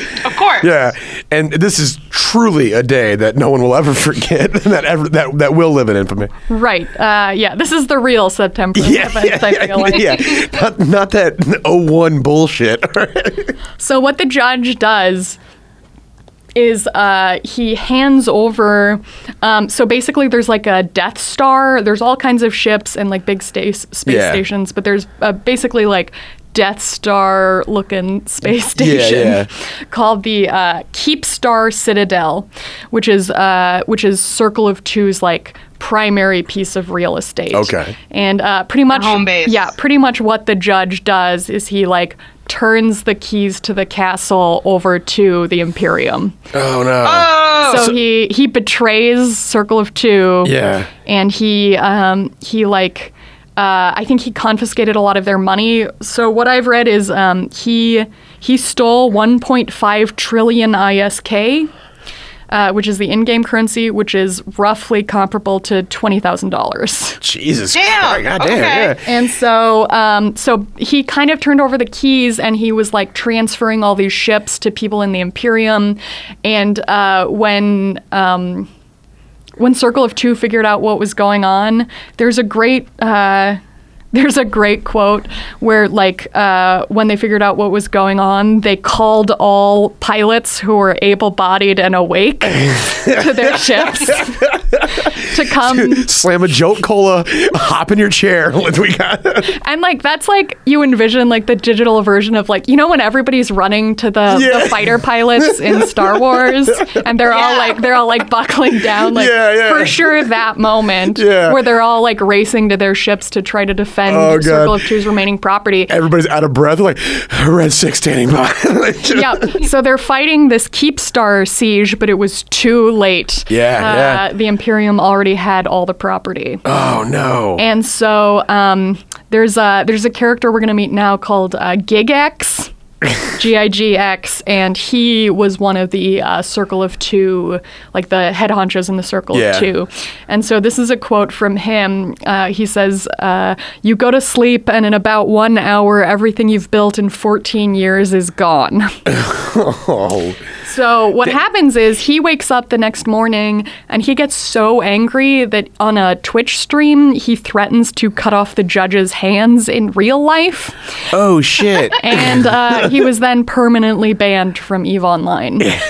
Course. yeah. And this is truly a day that no one will ever forget. that ever that that will live in infamy. right. Uh, yeah. This is the real September 11th. Yeah, yeah, I feel like. yeah. Not, not that 01 bullshit. So what the judge does is uh, he hands over. Um, so basically, there's like a Death Star. There's all kinds of ships and like big space space Yeah. stations, but there's uh, basically like Death Star looking space station yeah. called the uh, Keepstar Citadel, which is uh, which is Circle of Two's like primary piece of real estate. Okay. And uh, pretty much home base. Yeah, pretty much what the judge does is he like turns the keys to the castle over to the Imperium. oh no. Oh, So, he he betrays Circle of Two. Yeah. And he um he like uh, I think he confiscated a lot of their money. So what I've read is um, he he stole 1.5 trillion ISK, uh, which is the in-game currency, which is roughly comparable to twenty thousand dollars. Jesus. Damn, Christ, God damn. okay. Yeah. And so, um, so he kind of turned over the keys, and he was like transferring all these ships to people in the Imperium. And uh, when um, when Circle of Two figured out what was going on, there's a great. Uh, there's a great quote where, like, uh, when they figured out what was going on, they called all pilots who were able-bodied and awake to their ships to come Slam a joke cola, hop in your chair. We got And like that's like you envision like the digital version of like you know when everybody's running to the, Yeah. the fighter pilots in Star Wars and they're all like they're all like buckling down like Yeah, yeah. for sure that moment Yeah. where they're all like racing to their ships to try to defend Oh, God. Circle of Two's remaining property. everybody's out of breath. Like Red Six standing by. yeah. So they're fighting this Keepstar siege, but it was too late. Yeah, uh, yeah. The Imperium already had all the property. Oh no. And so um, there's a there's a character we're gonna meet now called uh, Gigx. G-I-G-X, and he was one of the uh, Circle of Two, like the head honchos in the Circle Yeah. of Two. And so this is a quote from him. Uh, he says, uh, "You go to sleep, and in about one hour, everything you've built in 14 years is gone." Oh, So what happens is he wakes up the next morning and he gets so angry that on a Twitch stream he threatens to cut off the judge's hands in real life, oh shit. and uh, he was then permanently banned from Eve Online.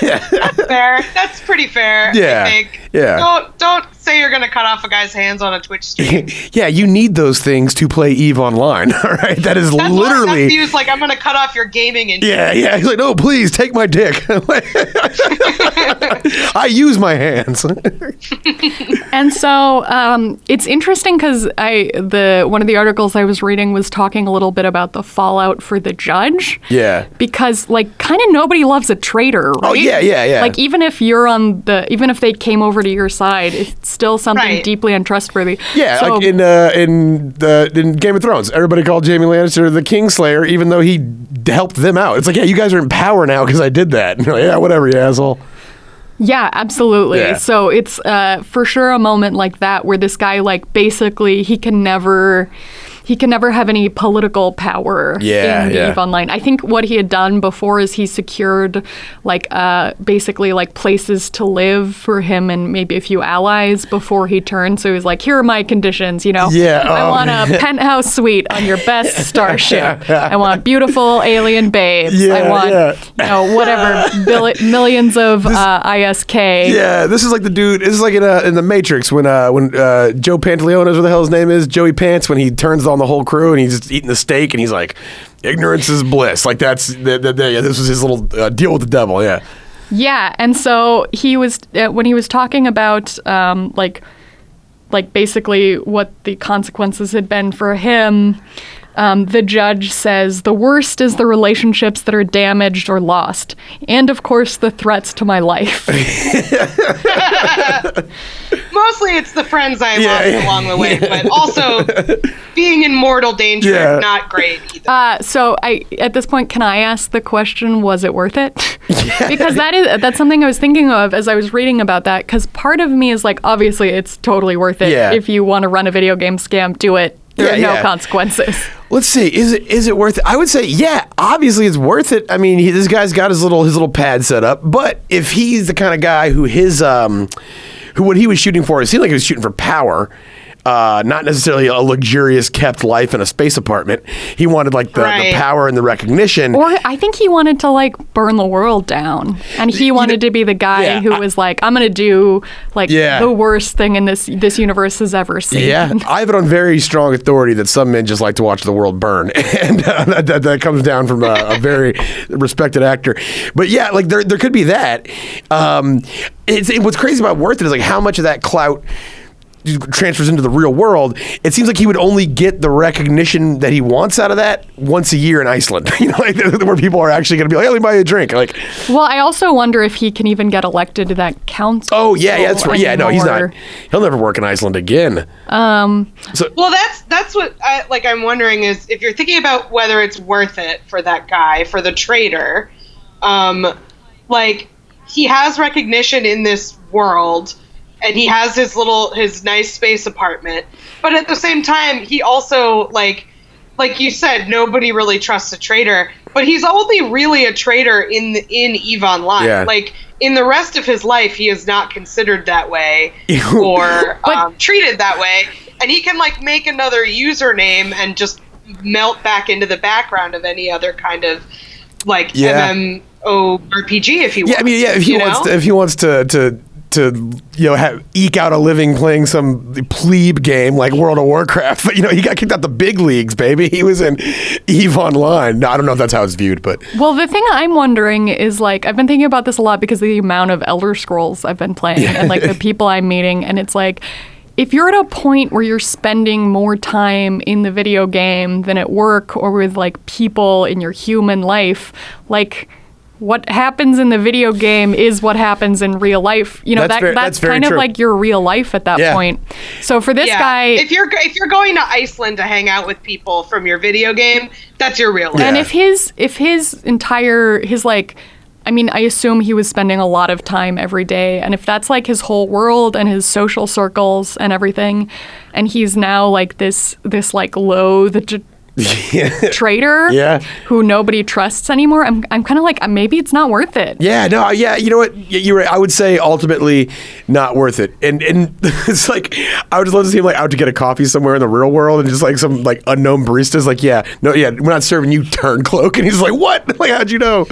fair. That's pretty fair. Yeah, I think. yeah. Don't don't say you're gonna cut off a guy's hands on a Twitch stream. yeah, you need those things to play Eve Online. All right, that is That's literally. That's used like I'm gonna cut off your gaming and Yeah, yeah. He's like, no, please take my dick. I use my hands. And so um, it's interesting because I the one of the articles I was reading was talking a little bit about the fallout for the judge. Yeah. Because like kind of nobody loves a traitor, right? Oh, yeah, yeah, yeah. Like even if you're on the even if they came over to your side, it's still something Right. deeply untrustworthy. Yeah, So- like in uh, in the in Game of Thrones, everybody called Jaime Lannister the Kingslayer, even though he helped them out. It's like, yeah, you guys are in power now because I did that. And you're like, yeah, whatever, you asshole. Yeah, absolutely. Yeah. So it's uh, for sure a moment like that where this guy, like, basically he can never. He can never have any political power Yeah, in yeah. Eve Online. I think what he had done before is he secured, like, uh, basically like places to live for him and maybe a few allies before he turned. So he was like, "Here are my conditions. You know, Yeah, I oh, want a penthouse suite on your best starship. I want beautiful alien babes. Yeah, I want, yeah. you know, whatever millions of uh, ISK. Yeah, this is like the dude. This is like in, uh, in the Matrix when uh, when uh, Joe Pantaleone, is what the hell his name is, Joey Pants, when he turns on the whole crew and he's just eating the steak and he's like, "Ignorance is bliss." Like that's yeah, this was his little uh, deal with the devil. Yeah. Yeah, and so he was uh, when he was talking about um, like like basically what the consequences had been for him. Um, the judge says the worst is the relationships that are damaged or lost, and of course the threats to my life. mostly it's the friends I Yeah, lost yeah, along the way, but also being in mortal danger Yeah. not great either. Uh, so I at this point, can I ask the question? Was it worth it? because that is that's something I was thinking of as I was reading about that. Because part of me is like, obviously, it's totally worth it. Yeah. If you want to run a video game scam, do it. There Yeah, are no yeah. consequences. Let's see. Is it is it worth it? I would say yeah. Obviously, it's worth it. I mean, he, this guy's got his little his little pad set up. But if he's the kind of guy who his um, who what he was shooting for, it seemed like he was shooting for power. Uh, not necessarily a luxurious kept life in a space apartment. He wanted like the, the power and the recognition. Or I think he wanted to like burn the world down, and he wanted to be the guy yeah, who I- was like, "I'm gonna do like Yeah. the worst thing in this this universe has ever seen." Yeah, I have it on very strong authority that some men just like to watch the world burn, and uh, that, that, that comes down from a, a very respected actor. But yeah, like there there could be that. Um, it's it, what's crazy about Worth it is like how much of that clout transfers into the real world. It seems like he would only get the recognition that he wants out of that once a year in Iceland. you know, like where people are actually going to be like, "Hey, let me buy you a drink." Like, Well, I also wonder if he can even get elected to that council. oh yeah, yeah, that's right. Yeah, no, he's not. He'll never work in Iceland again. Um. So Well, that's that's what I like. I'm wondering is if you're thinking about whether it's worth it for that guy for the trader, um, like he has recognition in this world, and he has his little his nice space apartment, but at the same time, he also like like you said, nobody really trusts a traitor. But he's only really a traitor in the, in Eve Online. Yeah. Like in the rest of his life, he is not considered that way or um, treated that way. And he can like make another username and just melt back into the background of any other kind of like Yeah. MMORPG if he wants. Yeah, I mean, yeah. If he wants, know? to, if he wants to, to, to, you know, have, eke out a living playing some plebe game like World of Warcraft, but you know, he got kicked out the big leagues, baby. He was in Eve Online. No, I don't know if that's how it's viewed, but Well, the thing I'm wondering is like I've been thinking about this a lot because of the amount of Elder Scrolls I've been playing and like the people I'm meeting, and it's like if you're at a point where you're spending more time in the video game than at work or with like people in your human life, like what happens in the video game is what happens in real life. You know, That's that, very- that's, that's kind true. of like your real life at that Yeah. point. So for this yeah. guy, if you're if you're going to Iceland to hang out with people from your video game, that's your real life. and Yeah. if his if his entire his like I mean, I assume he was spending a lot of time every day. And if that's like his whole world and his social circles and everything, and he's now like this this like loathed traitor Yeah. who nobody trusts anymore, I'm, I'm kind of like, uh, maybe it's not worth it. Yeah, no, yeah, you know what? You're right. I would say ultimately not worth it. And and it's like I would just love to see him like out to get a coffee somewhere in the real world, and just like some like unknown barista's like, yeah, no, yeah, we're not serving you turn cloak, and he's like, what? Like, how'd you know?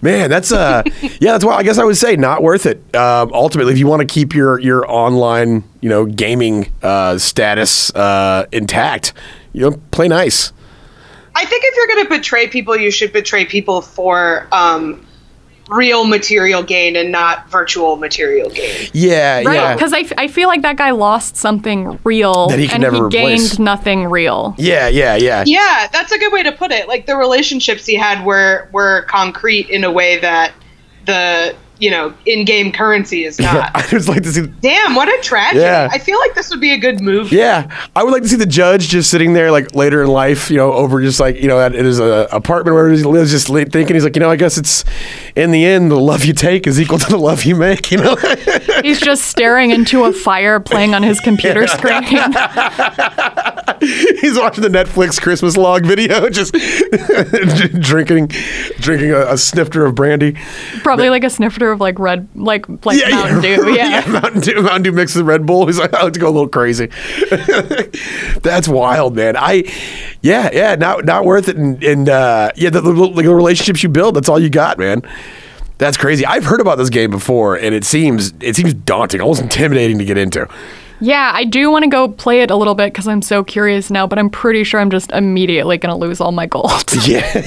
Man, that's uh, yeah, that's why I guess I would say not worth it. Um, ultimately, if you want to keep your your online, you know, gaming uh, status uh, intact, you know, play nice. I think if you're going to betray people, you should betray people for um, real material gain and not virtual material gain. Yeah, Right? yeah. Because I, f- I feel like that guy lost something real That he and never he replace. gained nothing real. Yeah, yeah, yeah. Yeah, that's a good way to put it. Like the relationships he had were were concrete in a way that the you know in-game currency is not. I just like to see. Damn, what a tragedy! Yeah. I feel like this would be a good movie. Yeah, I would like to see the judge just sitting there, like later in life, you know, over just like you know, at his uh, apartment where he lives, just thinking he's like, you know, I guess it's in the end, the love you take is equal to the love you make, you know. He's just staring into a fire playing on his computer screen. he's watching the Netflix Christmas log video, just drinking, drinking a, a snifter of brandy. Probably like a snifter of like red, like like Mountain Dew. Yeah. yeah, Mountain Dew, Mountain Dew mixed with Red Bull. He's like, I like to go a little crazy. That's wild, man. I, yeah, yeah, not not worth it. And, and uh, yeah, the, the, the relationships you build, that's all you got, man. That's crazy. I've heard about this game before, and it seems it seems daunting, almost intimidating to get into. Yeah, I do want to go play it a little bit because I'm so curious now, but I'm pretty sure I'm just immediately going to lose all my gold. Yeah,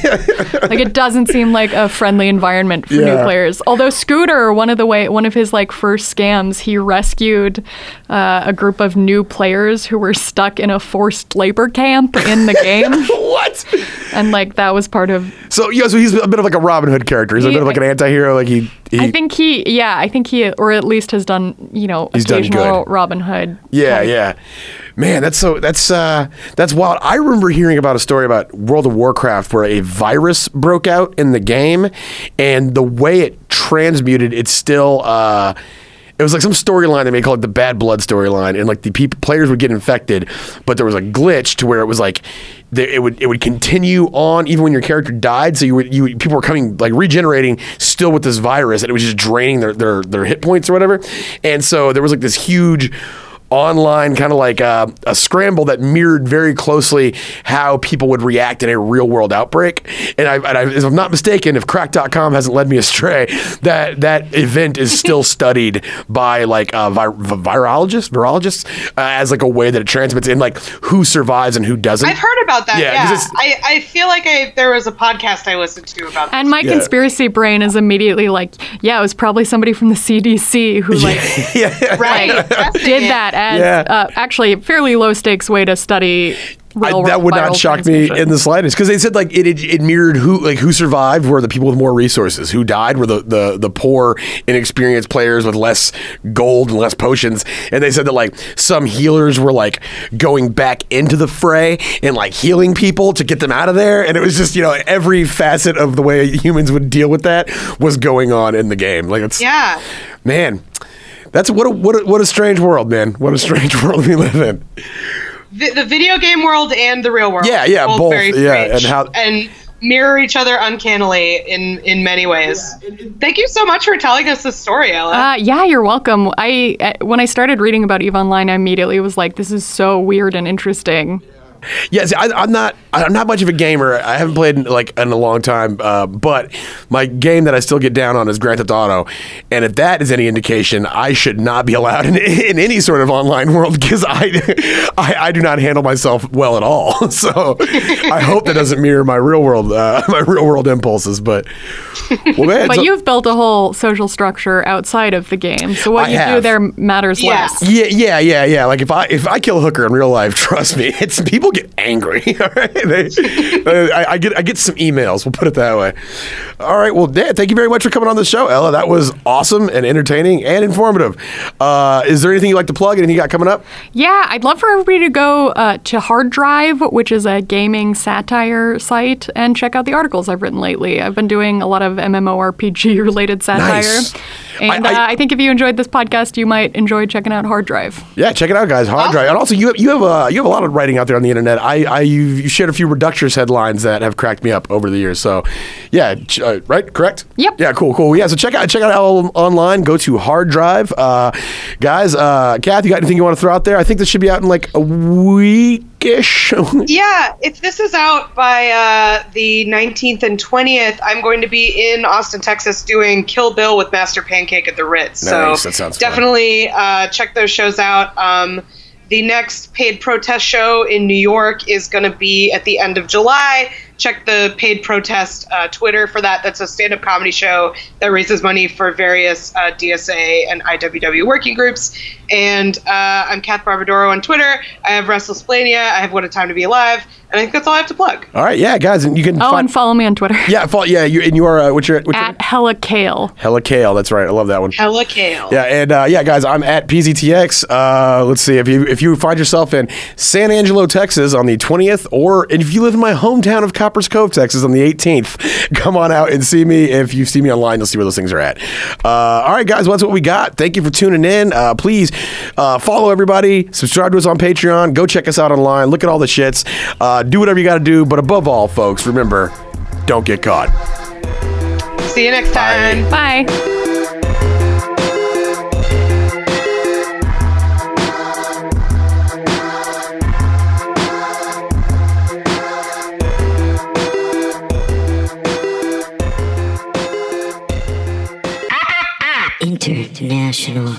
like it doesn't seem like a friendly environment for new players. Although Scooter, one of the way one of his like first scams, he rescued uh, a group of new players who were stuck in a forced labor camp in the game, what? And like that was part of. So yeah, so he's a bit of like a Robin Hood character. He's a bit of like an anti-hero. Like he, he I think he, yeah, I think he, or at least has done, you know, He's done occasional good. Robin Hood. Yeah, type. yeah. Man, that's so that's uh that's wild. I remember hearing about a story about World of Warcraft where a virus broke out in the game and the way it transmuted it's still uh it was like some storyline they made called the Bad Blood storyline, and like the people players would get infected, but there was a glitch to where it was like it would it would continue on even when your character died. So you would you people were coming like regenerating still with this virus, and it was just draining their their their hit points or whatever. And so there was like this huge online kind of like uh, a scramble that mirrored very closely how people would react in a real world outbreak. And, I, and I, if I'm not mistaken, if crack.com hasn't led me astray, that that event is still studied by like uh, vi- vi- virologists, virologists uh, as like a way that it transmits and like who survives and who doesn't. I've heard about that. Yeah, Yeah, 'cause it's- I, I feel like I there was a podcast I listened to about that. And my Yeah. conspiracy brain is immediately like, yeah, it was probably somebody from the CDC who like yeah. right testing did that as Yeah. uh, actually a fairly low stakes way to study. I, that would not shock me in the slightest because they said like it, it it mirrored who like who survived were the people with more resources who died were the, the the poor inexperienced players with less gold and less potions and they said that like some healers were like going back into the fray and like healing people to get them out of there and it was just you know every facet of the way humans would deal with that was going on in the game like it's Yeah. man that's what a, what a, what a strange world man what a strange world we live in Vi- the video game world and the real world. Yeah, yeah, both, very yeah, and how- and mirror each other uncannily in in many ways. Thank you so much for telling us this story, Ella. Uh, yeah, you're welcome. I uh, when I started reading about Eve Online, I immediately was like, "This is so weird and interesting." Yeah, see, I, I'm not. I'm not much of a gamer. I haven't played in, like in a long time. Uh, but my game that I still get down on is Grand Theft Auto, and if that is any indication, I should not be allowed in, in any sort of online world because I, I I do not handle myself well at all. So I hope that doesn't mirror my real world uh, my real world impulses. But well, man, But so- you've built a whole social structure outside of the game, so what I you do there matters Yeah. less. Yeah, yeah, yeah, yeah. Like if I if I kill a hooker in real life, trust me, it's people people get angry. All right, they, uh, I, I get I get some emails. We'll put it that way. All right. Well, Dan, thank you very much for coming on the show, Ella. That was awesome and entertaining and informative. Uh, is there anything you'd like to plug? Anything you got coming up? Yeah, I'd love for everybody to go uh, to Hard Drive, which is a gaming satire site, and check out the articles I've written lately. I've been doing a lot of MMORPG related satire. Nice. And I- I- uh, I think if you enjoyed this podcast, you might enjoy checking out Hard Drive. Yeah, check it out, guys. Hard drive, and also you have, you have uh, you have a lot of writing out there on the internet. I, I you, you shared a few reductress headlines that have cracked me up over the years. So, yeah, ch- uh, right, correct. Yep. Yeah, cool, cool. Yeah, so check out check out Al online. Go to Hard Drive, uh, guys. Uh, Kath, you got anything you want to throw out there? I think this should be out in like a weekish. Yeah, if this is out by uh, the 19th and 20th, I'm going to be in Austin, Texas, doing Kill Bill with Master Pancake at the Ritz. Nice, so that sounds definitely uh, check those shows out. Um, the next paid protest show in New York is going to be at the end of July. Check the paid protest uh, Twitter for that. That's a stand up comedy show that raises money for various uh, DSA and IWW working groups. And uh, I'm Kath Barbadoro on Twitter. I have Restless Plania. I have What a Time to Be Alive. And I think that's all I have to plug. All right, yeah, guys, and you can Oh, find and follow me on Twitter yeah, follow, yeah, you and you are uh, what's your what's your at Hella Kale. Hella Kale. That's right. I love that one. Hella Kale. Yeah, and uh, yeah, guys, I'm at PZTX. Uh, let's see if you if you find yourself in San Angelo, Texas, on the 20th, or if you live in my hometown of Copperas Cove, Texas, on the 18th, come on out and see me. If you see me online, you'll see where those things are at. Uh, all right, guys, well, that's what we got. Thank you for tuning in. Uh, please uh, follow everybody, subscribe to us on Patreon, go check us out online, look at all the shits, uh, do whatever you got to do. But above all, folks, remember, don't get caught. See you next time. Bye. International.